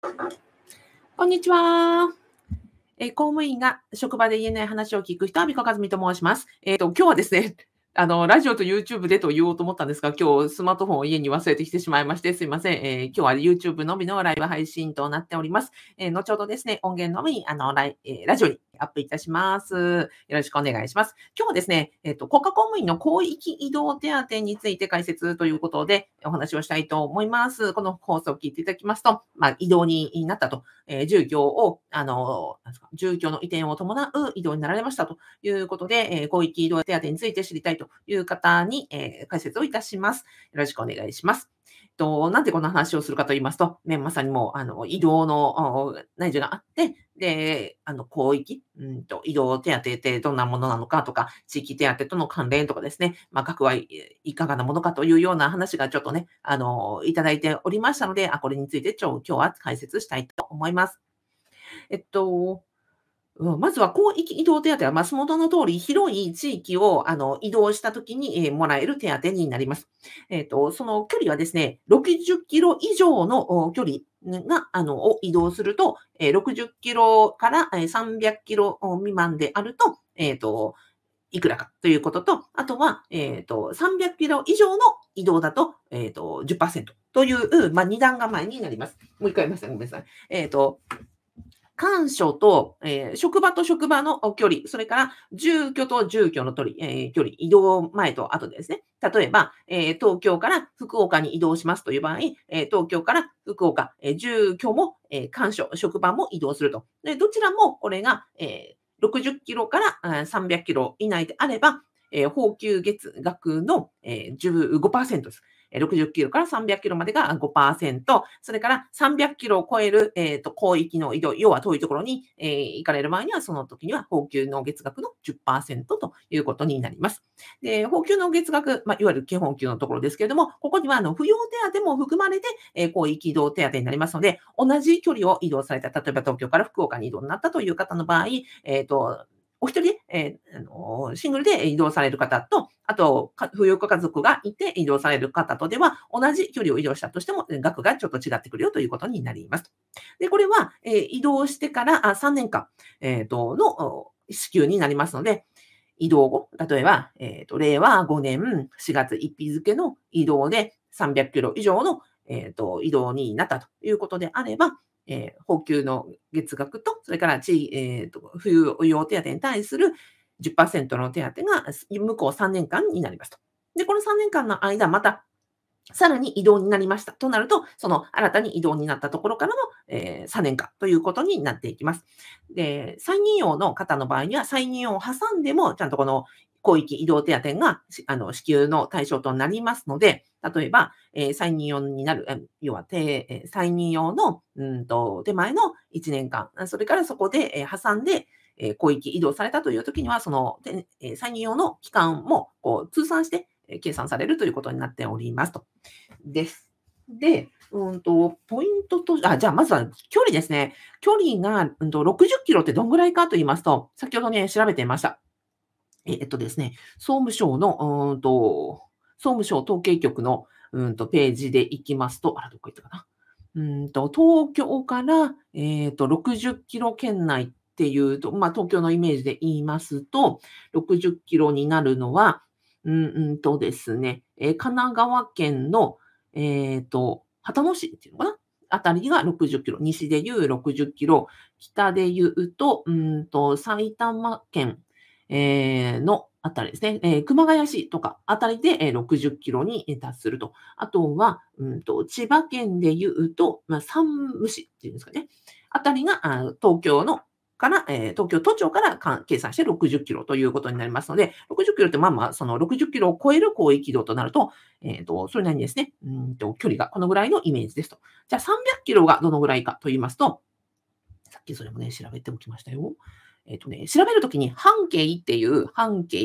こんにちは。え公務員が職場で言えない話を聞く人は、美子和美と申します。えっ、と、今日はですね、あの、ラジオと YouTube でと言おうと思ったんですが、今日スマートフォンを家に忘れてきてしまいまして、すいません。えー今日は YouTube のみのライブ配信となっております。えー後ほどですね、音源のみ、あの、ライえーラジオにアップいたします。よろしくお願いします。今日はですね、えっ、と、国家公務員の広域移動手当について解説ということで、お話をしたいと思います。この放送を聞いていただきますと、まあ、移動になったと、えー住居を、あの、住居の移転を伴う移動になられましたということで、えー広域移動手当について知りたいという方に、えー解説をいたします。よろしくお願いします。と、なんでこんな話をするかと言いますと、ね、まさにもう、あの、移動の内需があって、で、あの、広域、うんと、移動手当ってどんなものなのかとか、地域手当との関連とかですね、まあ、額はいいかがなものかというような話がちょっとね、あの、いただいておりましたので、あ、これについてちょ今日は解説したいと思います。えっと、うんまずは広域移動手当は、まあ、その通り、広い地域をあの移動したときに、えーもらえる手当になります。えっと、その距離はですね、60キロ以上の距離が、あの、を移動すると、えー60キロからえー300キロ未満であると、えっと、いくらかということと、あとは、えっと、300キロ以上の移動だと、えっと、10%という、まあ、二段構えになります。もう一回言いますね。ごめんなさい。えっと、官所と、えー職場と職場の距離、それから住居と住居の距離、えー距離、移動前と後でですね。例えば、えー東京から福岡に移動しますという場合、え東京から福岡、え住居も、えー官所、職場も移動すると。でどちらもこれが、えー60キロから300キロ以内であれば、えー報給月額の、えー15%です。60キロから300キロまでが5%、それから300キロを超える、えーと広域の移動、要は遠いところに、えー行かれる場合には、その時には報給の月額の10%ということになります。で、報給の月額、まあ、いわゆる基本給のところですけれども、ここにはあの扶養手当も含まれて、えー広域移動手当になりますので、同じ距離を移動された、例えば東京から福岡に移動になったという方の場合、えっ、と、お一人、えーあのシングルで移動される方と、あと、扶養家族がいて移動される方とでは、同じ距離を移動したとしても、額がちょっと違ってくるよということになります。で、これは、えー移動してからあ3年間、えーとの支給になりますので、移動後、例えば、えーと令和5年4月1日付の移動で300キロ以上の、えーと移動になったということであれば、えー報給の月額と、それから地、えーと扶養手当に対する10%の手当が向こう3年間になりますと。で、この3年間の間、また、さらに移動になりましたとなると、その新たに移動になったところからの、えー3年間ということになっていきます。で、再任用の方の場合には、再任用を挟んでも、ちゃんとこの広域移動手当があの支給の対象となりますので、例えば、えー再任用になる、要は、え再任用のうんと手前の1年間、それからそこで、え挟んで、え広域移動されたというときには、その、え再任用の期間もこう通算して計算されるということになっておりますと。です。で、うんと、ポイントと、あ、じゃあまずは距離ですね。距離が、うんと、60キロってどんぐらいかと言いますと、先ほどね、調べてみました。えっとですね、総務省の、うんと、総務省統計局の、うんと、ページで行きますと、あら、どこ行ったかな。うんと、東京から、えっと、60キロ圏内っていうと、まあ、東京のイメージで言いますと、60キロになるのは、うんうんとですね、えー神奈川県の、えっと、秦野市っていうのかなあたりが60キロ、西でいう60キロ、北で言うと、うんと、埼玉県、えのあたりですね、え熊谷市とかあたりでえ60キロに達すると。あとは、うんと、千葉県で言うと、まあ、山武市っていうんですかね、あたりが東京のから、え東京都庁から計算して60キロということになりますので、60キロってまあまあ、その60キロを超える広域移動となると、えっ、と、それなりにですね、うんと、距離がこのぐらいのイメージですと。じゃあ300キロがどのぐらいかと言いますと、さっきそれもね、調べておきましたよ。えっ、とね、調べるときに半径っていう、半径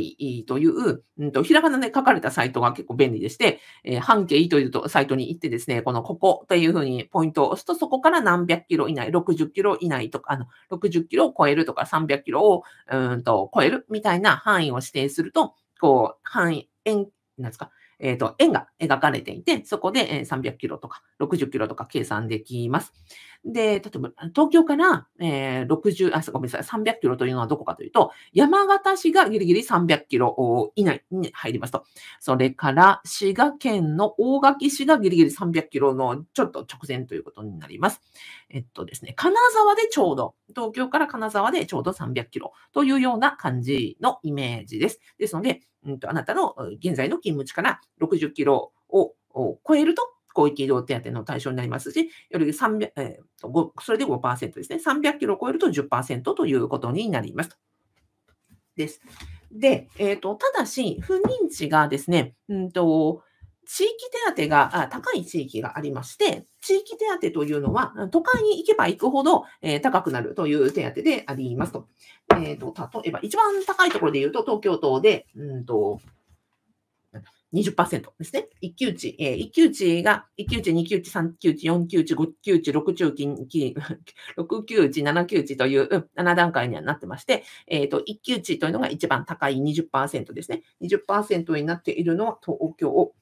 という、うんと、ひらがなで書かれたサイトが結構便利でして、えー半径というとサイトに行ってですね、このここというふうにポイントを押すと、そこから何百キロ以内、60キロ以内とか、あの、60キロを超えるとか、300キロをうんと超えるみたいな範囲を指定すると、こう、範囲、円、なんですか、えっ、と、円が描かれていて、そこで300キロとか60キロとか計算できます。で、例えば、東京から、えー60、あ、ごめんなさい、300キロというのはどこかというと、山形市がギリギリ300キロ以内に入りますと。それから、滋賀県の大垣市がギリギリ300キロのちょっと直前ということになります。えっとですね、金沢でちょうど、東京から金沢でちょうど300キロというような感じのイメージです。ですので、うんとあなたの現在の勤務地から60キロを超えると、広域移動手当の対象になりますし、より300、えーとごそれで5%ですね。300キロを超えると10%ということになります。です。で、えっ、と、ただし、不妊地がですね、うんと、地域手当が高い地域がありまして、地域手当というのは、都会に行けば行くほど、え高くなるという手当でありますと。えっ、と、例えば、一番高いところで言うと、東京都で、うんと、20%ですね。一級地、えー一級地が、一級地、二級地、三級地、四級地、五級地、六級地、き 六級地、七級地といううん7段階にはなってまして、えっ、と、一級地というのが一番高い20%ですね。20%になっているのは東京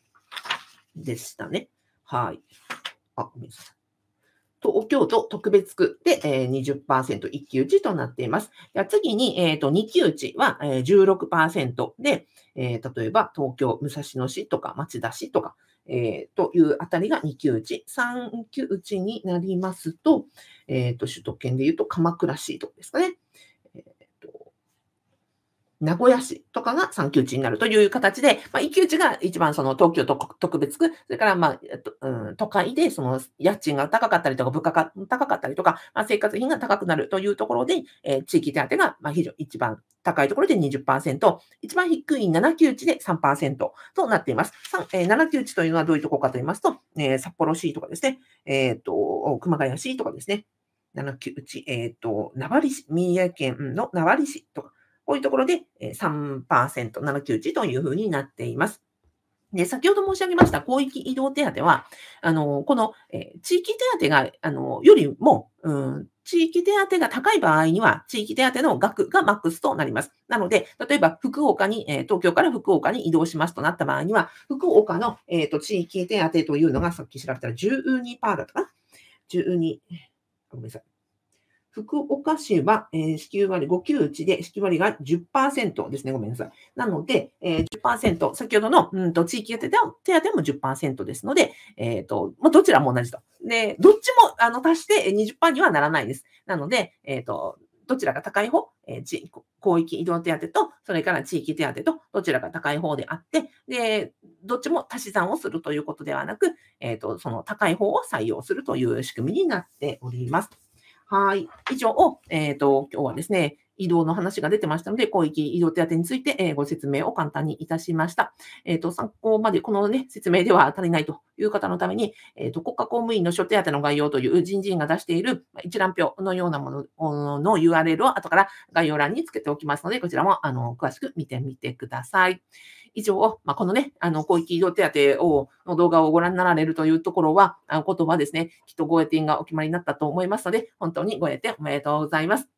でしたね。はい。あ、ごめんなさい。東京都特別区で、えー、20%一級地となっています。次に、えっ、と、二級地は、えー、16%で、えー例えば東京、武蔵野市とか町田市とか、えーというあたりが2級地。3級地になりますと、えっ、と、首都圏で言うと鎌倉市とかですかね。名古屋市とかが3級地になるという形で、まあ、1級地が一番その東京都特別区、それからまあ、うん、都会でその家賃が高かったりとか、物価が高かったりとか、まあ、生活費が高くなるというところで、えー地域手当がまあ非常に一番高いところで20%、一番低い7級地で3%となっています。さんえー7級地というのはどういうところかと言いますと、えー札幌市とかですね、えっ、と、熊谷市とかですね、7級地、えっ、と、名張市、三重県の名張市とか、こういうところで3%、7級地というふうになっています。で、先ほど申し上げました広域移動手当は、あの、この、地域手当が、あの、よりも、うん、地域手当が高い場合には、地域手当の額がマックスとなります。なので、例えば福岡に、東京から福岡に移動しますとなった場合には、福岡の、えーと地域手当というのが、さっき調べたら12%だったかな ?12、ごめんなさい。福岡市は、えー支給割5級地で支給割が10%ですね。ごめんなさい。なので、えー10%、先ほどの、うん、と地域手当手当も10%ですので、えっ、と、まあ、どちらも同じと。で、どっちもあの足して20%にはならないです。なので、えっ、と、どちらが高い方、えー地広域移動手当と、それから地域手当と、どちらが高い方であって、で、どっちも足し算をするということではなく、えっ、と、その高い方を採用するという仕組みになっております。はい。以上を、えっ、と、今日はですね、移動の話が出てましたので、広域移動手当について、えご説明を簡単にいたしました。えっ、と、参考までこのね、説明では足りないという方のために、えっ、と、国家公務員の諸手当の概要という人事院が出している一覧表のようなものの URL を後から概要欄につけておきますので、こちらも、あの、詳しく見てみてください。以上、まあ、このね、あの、広域移動手当を、の動画をご覧になられるというところは、あのことはですね、きっとご栄転がお決まりになったと思いますので、本当にご栄転おめでとうございます。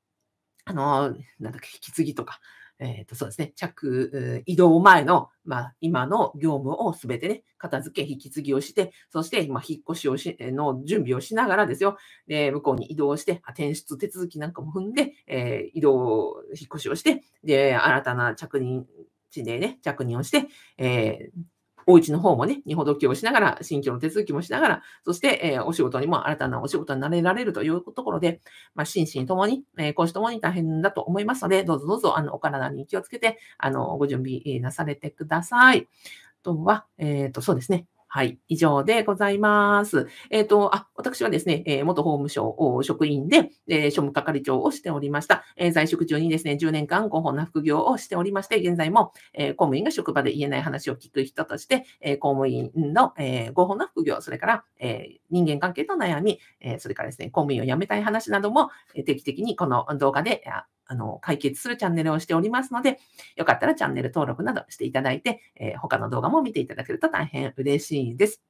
あの、なんだっけ、引き継ぎとか、えっ、と、そうですね、着、移動前の、まあ、今の業務をすべてね、片付け、引き継ぎをして、そして、まあ、引っ越しをし、の準備をしながらですよ、で、向こうに移動して、転出手続きなんかも踏んで、えー移動、引っ越しをして、で、新たな着任地でね、着任をして、えーお家の方もね、荷ほどきをしながら、新居の手続きもしながら、そして、えーお仕事にも新たなお仕事になれられるというところで、まあ、心身ともに、えー、講師ともに大変だと思いますので、どうぞどうぞ、あの、お体に気をつけて、あの、ご準備なされてください。あとは、えっ、と、そうですね。はい。以上でございます。えっ、と、あ、私はですね、えー元法務省職員で、えー庶務係長をしておりました。え在職中にですね、10年間合法な副業をしておりまして、現在も、え公務員が職場で言えない話を聞く人として、え公務員の、え合法な副業、それから、え人間関係と悩み、えそれからですね、公務員を辞めたい話なども、え定期的にこの動画で、あの、解決するチャンネルをしておりますので、よかったらチャンネル登録などしていただいて、えー他の動画も見ていただけると大変嬉しいです。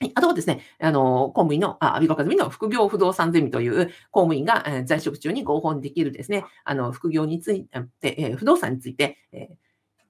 はいあとはですね、あの、公務員の、あ、アビコカズミの副業不動産ゼミという公務員が、えー在職中に合法にできるですね、あの、副業について、えー不動産について、えー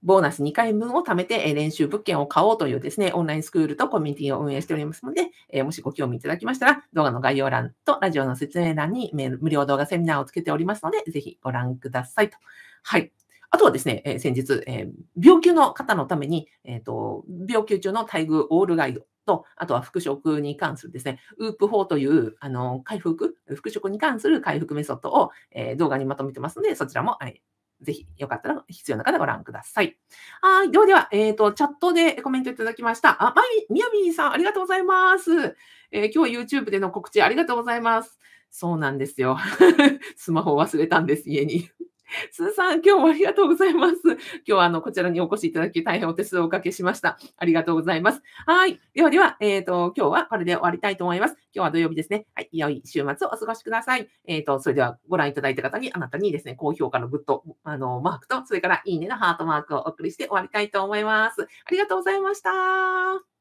ボーナス2回分を貯めて、練習物件を買おうというですね、オンラインスクールとコミュニティを運営しておりますので、えもしご興味いただきましたら、動画の概要欄とラジオの説明欄に無料動画セミナーをつけておりますので、ぜひご覧くださいと。はい。あとはですね、え先日、え病気の方のために、えーと、病気中の待遇オールガイドと、あとは復職に関するですね、ウープ法というあの回復、復職に関する回復メソッドを、え動画にまとめてますので、そちらも、はい、ぜひ、よかったら必要な方ご覧ください。はい。ではでは、えっ、ー、と、チャットでコメントいただきました。あ、まい、みやみさん、ありがとうございます。えー、今日 YouTube での告知ありがとうございます。そうなんですよ。スマホ忘れたんです、家に。スーさん、今日もありがとうございます。今日はあのこちらにお越しいただき、大変お手数をおかけしました。ありがとうございます。はい。ではでは、えっ、ー、と、今日はこれで終わりたいと思います。今日は土曜日ですね。はい。良い週末をお過ごしください。えっ、ー、と、それではご覧いただいた方に、あなたにですね、高評価のグッド、あの、マークと、それからいいねのハートマークをお送りして終わりたいと思います。ありがとうございました。